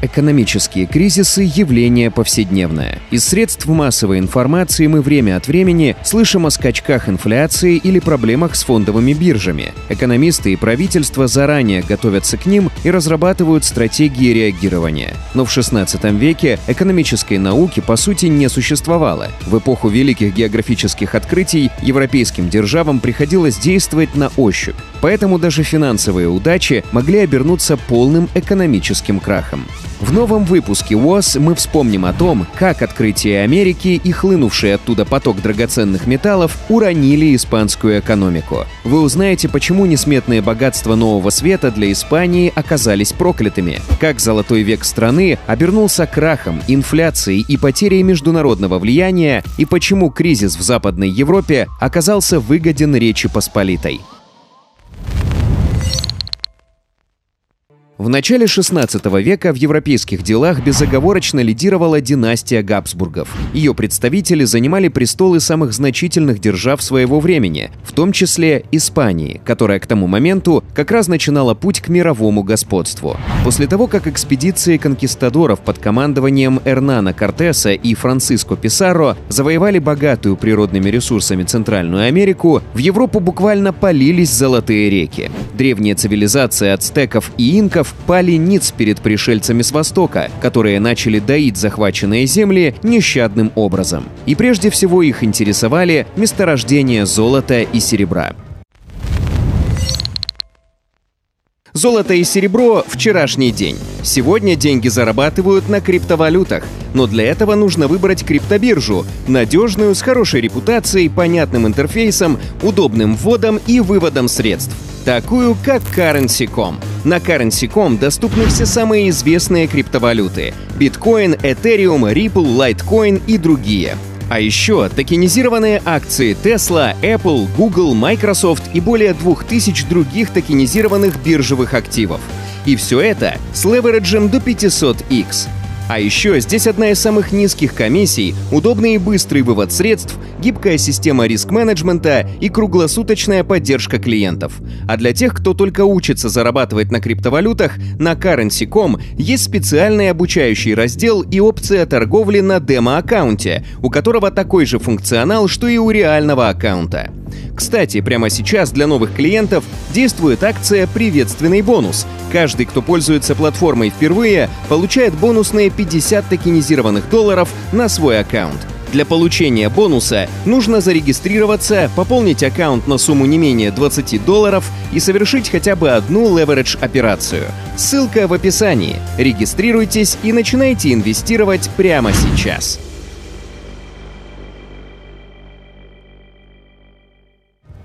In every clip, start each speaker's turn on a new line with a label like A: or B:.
A: Экономические кризисы – явление повседневное. Из средств массовой информации мы время от времени слышим о скачках инфляции или проблемах с фондовыми биржами. Экономисты и правительство заранее готовятся к ним и разрабатывают стратегии реагирования. Но в XVI веке экономической науки по сути не существовало. В эпоху великих географических открытий европейским державам приходилось действовать на ощупь. Поэтому даже финансовые удачи могли обернуться полным экономическим крахом. В новом выпуске УОЗ мы вспомним о том, как открытие Америки и хлынувший оттуда поток драгоценных металлов уронили испанскую экономику. Вы узнаете, почему несметные богатства Нового Света для Испании оказались проклятыми, как золотой век страны обернулся крахом, инфляцией и потерей международного влияния и почему кризис в Западной Европе оказался выгоден Речи Посполитой. В начале XVI века в европейских делах безоговорочно лидировала династия Габсбургов. Ее представители занимали престолы самых значительных держав своего времени, в том числе Испании, которая к тому моменту как раз начинала путь к мировому господству. После того, как экспедиции конкистадоров под командованием Эрнана Кортеса и Франциско Писарро завоевали богатую природными ресурсами Центральную Америку, в Европу буквально полились золотые реки. Древняя цивилизация ацтеков и инков пали ниц перед пришельцами с Востока, которые начали доить захваченные земли нещадным образом. И прежде всего их интересовали месторождения золота и серебра. Золото и серебро – вчерашний день. Сегодня деньги зарабатывают на криптовалютах. Но для этого нужно выбрать криптобиржу – надежную, с хорошей репутацией, понятным интерфейсом, удобным вводом и выводом средств такую как Currency.com. На Currency.com доступны все самые известные криптовалюты – биткоин, Ethereum, Ripple, Litecoin и другие. А еще токенизированные акции Tesla, Apple, Google, Microsoft и более 2000 других токенизированных биржевых активов. И все это с левериджем до 500x. А еще здесь одна из самых низких комиссий, удобный и быстрый вывод средств, гибкая система риск-менеджмента и круглосуточная поддержка клиентов. А для тех, кто только учится зарабатывать на криптовалютах, на Currency.com есть специальный обучающий раздел и опция торговли на демо-аккаунте, у которого такой же функционал, что и у реального аккаунта. Кстати, прямо сейчас для новых клиентов действует акция «Приветственный бонус». Каждый, кто пользуется платформой впервые, получает бонусные 50 токенизированных долларов на свой аккаунт. Для получения бонуса нужно зарегистрироваться, пополнить аккаунт на сумму не менее 20 долларов и совершить хотя бы одну леверидж-операцию. Ссылка в описании. Регистрируйтесь и начинайте инвестировать прямо сейчас.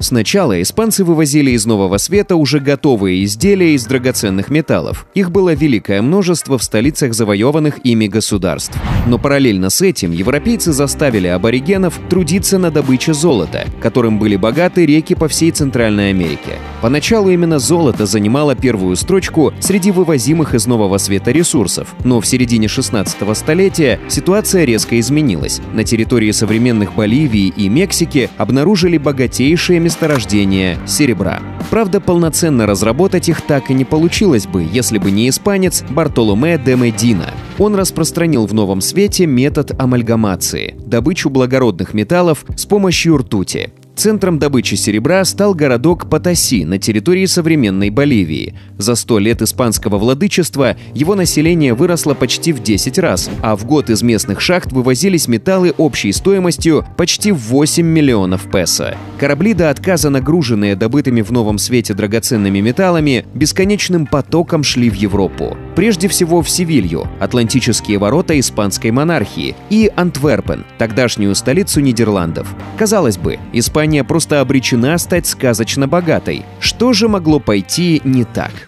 A: Сначала испанцы вывозили из Нового Света уже готовые изделия из драгоценных металлов. Их было великое множество в столицах завоеванных ими государств. Но параллельно с этим европейцы заставили аборигенов трудиться на добыче золота, которым были богаты реки по всей Центральной Америке. Поначалу именно золото занимало первую строчку среди вывозимых из Нового Света ресурсов, но в середине 16 столетия ситуация резко изменилась. На территории современных Боливии и Мексики обнаружили богатейшие месторождения серебра. Правда, полноценно разработать их так и не получилось бы, если бы не испанец Бартоломе де Медина. Он распространил в Новом Свете метод амальгамации – добычу благородных металлов с помощью ртути. Центром добычи серебра стал городок Патаси на территории современной Боливии. За сто лет испанского владычества его население выросло почти в 10 раз, а в год из местных шахт вывозились металлы общей стоимостью почти в 8 миллионов песо. Корабли до отказа, нагруженные добытыми в новом свете драгоценными металлами, бесконечным потоком шли в Европу. Прежде всего в Севилью, Атлантические ворота испанской монархии, и Антверпен, тогдашнюю столицу Нидерландов. Казалось бы, Испания Британия просто обречена стать сказочно богатой. Что же могло пойти не так?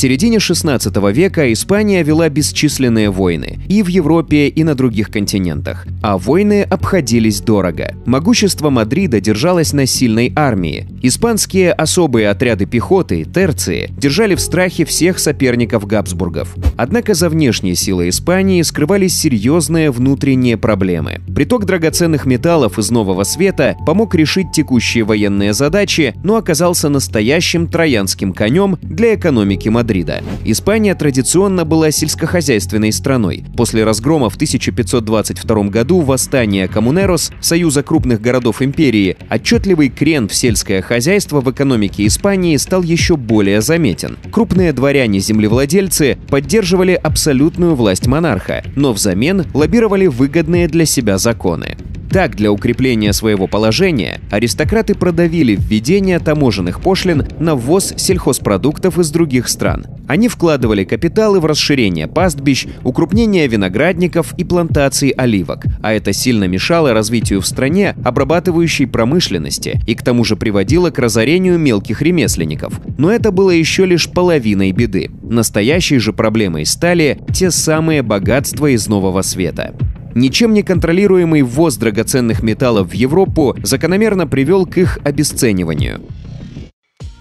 A: Середине 16 века Испания вела бесчисленные войны и в Европе, и на других континентах. А войны обходились дорого. Могущество Мадрида держалось на сильной армии. Испанские особые отряды пехоты, терции, держали в страхе всех соперников Габсбургов. Однако за внешней силой Испании скрывались серьезные внутренние проблемы. Приток драгоценных металлов из Нового Света помог решить текущие военные задачи, но оказался настоящим троянским конем для экономики Мадрида. Испания традиционно была сельскохозяйственной страной. После разгрома в 1522 году восстания Коммунерос, союза крупных городов империи, отчетливый крен в сельское хозяйство в экономике Испании стал еще более заметен. Крупные дворяне-землевладельцы поддерживали абсолютную власть монарха, но взамен лоббировали выгодные для себя законы. Так, для укрепления своего положения аристократы продавили введение таможенных пошлин на ввоз сельхозпродуктов из других стран. Они вкладывали капиталы в расширение пастбищ, укрупнение виноградников и плантаций оливок, а это сильно мешало развитию в стране обрабатывающей промышленности и к тому же приводило к разорению мелких ремесленников. Но это было еще лишь половиной беды. Настоящей же проблемой стали те самые богатства из Нового Света. Ничем не контролируемый ввоз драгоценных металлов в Европу закономерно привел к их обесцениванию.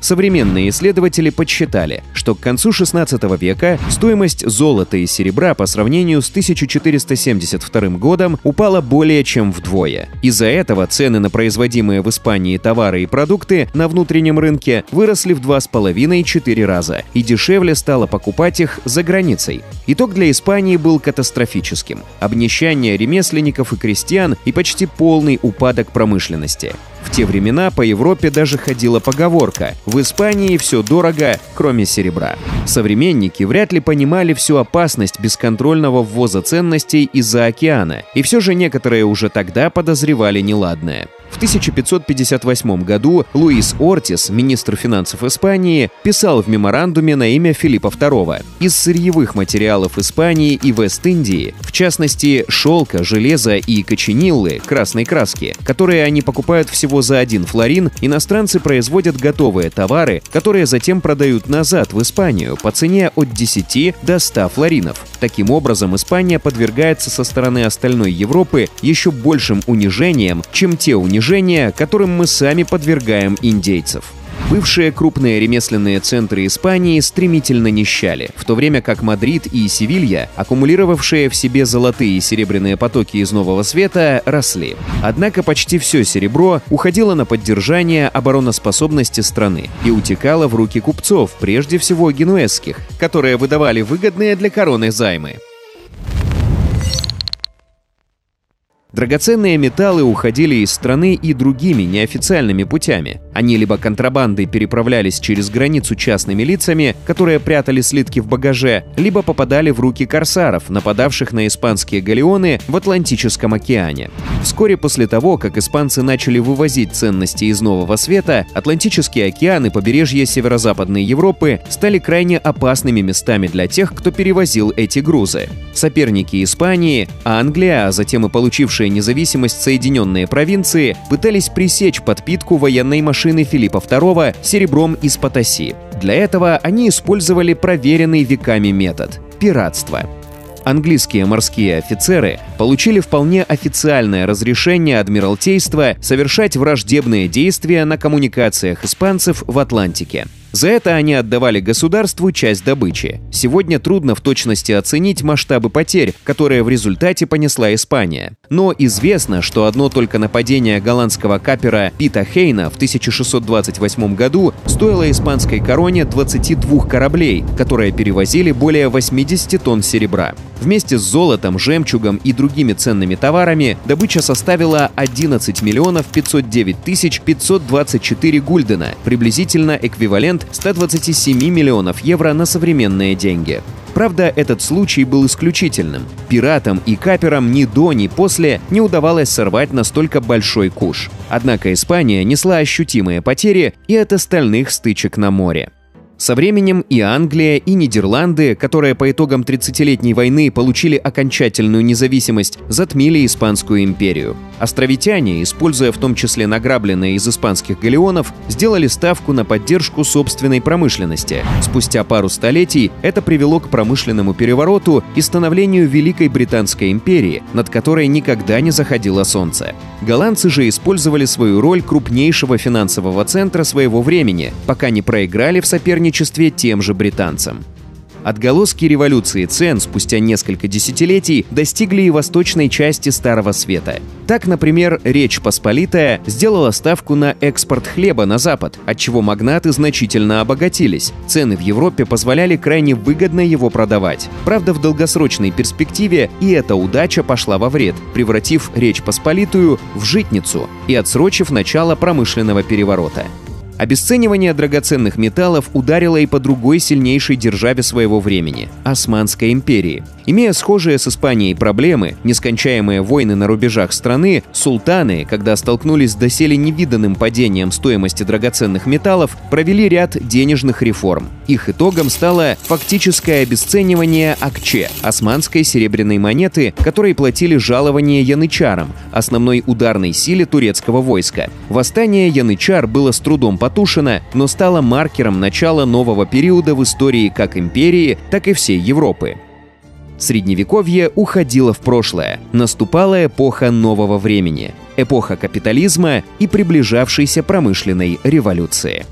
A: Современные исследователи подсчитали, что к концу 16 века стоимость золота и серебра по сравнению с 1472 годом упала более чем вдвое. Из-за этого цены на производимые в Испании товары и продукты на внутреннем рынке выросли в 2,5-4 раза, и дешевле стало покупать их за границей. Итог для Испании был катастрофическим. Обнищание ремесленников и крестьян и почти полный упадок промышленности. В те времена по Европе даже ходила поговорка «В Испании все дорого, кроме серебра». Современники вряд ли понимали всю опасность бесконтрольного ввоза ценностей из-за океана, и все же некоторые уже тогда подозревали неладное. В 1558 году Луис Ортис, министр финансов Испании, писал в меморандуме на имя Филиппа II. Из сырьевых материалов Испании и Вест-Индии, в частности шелка, железа и кочениллы, красной краски, которые они покупают всего за один флорин, иностранцы производят готовые товары, которые затем продают назад в Испанию по цене от 10 до 100 флоринов. Таким образом, Испания подвергается со стороны остальной Европы еще большим унижениям, чем те унижения, которым мы сами подвергаем индейцев. Бывшие крупные ремесленные центры Испании стремительно нищали, в то время как Мадрид и Севилья, аккумулировавшие в себе золотые и серебряные потоки из Нового Света, росли. Однако почти все серебро уходило на поддержание обороноспособности страны и утекало в руки купцов, прежде всего генуэзских, которые выдавали выгодные для короны займы. Драгоценные металлы уходили из страны и другими неофициальными путями. Они либо контрабандой переправлялись через границу частными лицами, которые прятали слитки в багаже, либо попадали в руки корсаров, нападавших на испанские галеоны в Атлантическом океане. Вскоре после того, как испанцы начали вывозить ценности из Нового Света, Атлантический океан и побережье северо-западной Европы стали крайне опасными местами для тех, кто перевозил эти грузы. Соперники Испании, Англия, а затем и получившие получившие независимость Соединенные провинции пытались пресечь подпитку военной машины Филиппа II серебром из Потаси. Для этого они использовали проверенный веками метод – пиратство. Английские морские офицеры получили вполне официальное разрешение Адмиралтейства совершать враждебные действия на коммуникациях испанцев в Атлантике – за это они отдавали государству часть добычи. Сегодня трудно в точности оценить масштабы потерь, которые в результате понесла Испания. Но известно, что одно только нападение голландского капера Пита Хейна в 1628 году стоило испанской короне 22 кораблей, которые перевозили более 80 тонн серебра. Вместе с золотом, жемчугом и другими ценными товарами добыча составила 11 миллионов 509 тысяч 524 гульдена, приблизительно эквивалент эквивалент 127 миллионов евро на современные деньги. Правда, этот случай был исключительным. Пиратам и каперам ни до, ни после не удавалось сорвать настолько большой куш. Однако Испания несла ощутимые потери и от остальных стычек на море. Со временем и Англия, и Нидерланды, которые по итогам 30-летней войны получили окончательную независимость, затмили Испанскую империю. Островитяне, используя в том числе награбленные из испанских галеонов, сделали ставку на поддержку собственной промышленности. Спустя пару столетий это привело к промышленному перевороту и становлению Великой Британской империи, над которой никогда не заходило солнце. Голландцы же использовали свою роль крупнейшего финансового центра своего времени, пока не проиграли в соперничестве тем же британцам. Отголоски революции цен спустя несколько десятилетий достигли и восточной части Старого Света. Так, например, Речь Посполитая сделала ставку на экспорт хлеба на Запад, отчего магнаты значительно обогатились. Цены в Европе позволяли крайне выгодно его продавать. Правда, в долгосрочной перспективе и эта удача пошла во вред, превратив Речь Посполитую в житницу и отсрочив начало промышленного переворота. Обесценивание драгоценных металлов ударило и по другой сильнейшей державе своего времени – Османской империи. Имея схожие с Испанией проблемы, нескончаемые войны на рубежах страны, султаны, когда столкнулись с доселе невиданным падением стоимости драгоценных металлов, провели ряд денежных реформ. Их итогом стало фактическое обесценивание акче – османской серебряной монеты, которой платили жалование янычарам, основной ударной силе турецкого войска. Восстание янычар было с трудом потушено, но стало маркером начала нового периода в истории как империи, так и всей Европы. Средневековье уходило в прошлое, наступала эпоха нового времени, эпоха капитализма и приближавшейся промышленной революции.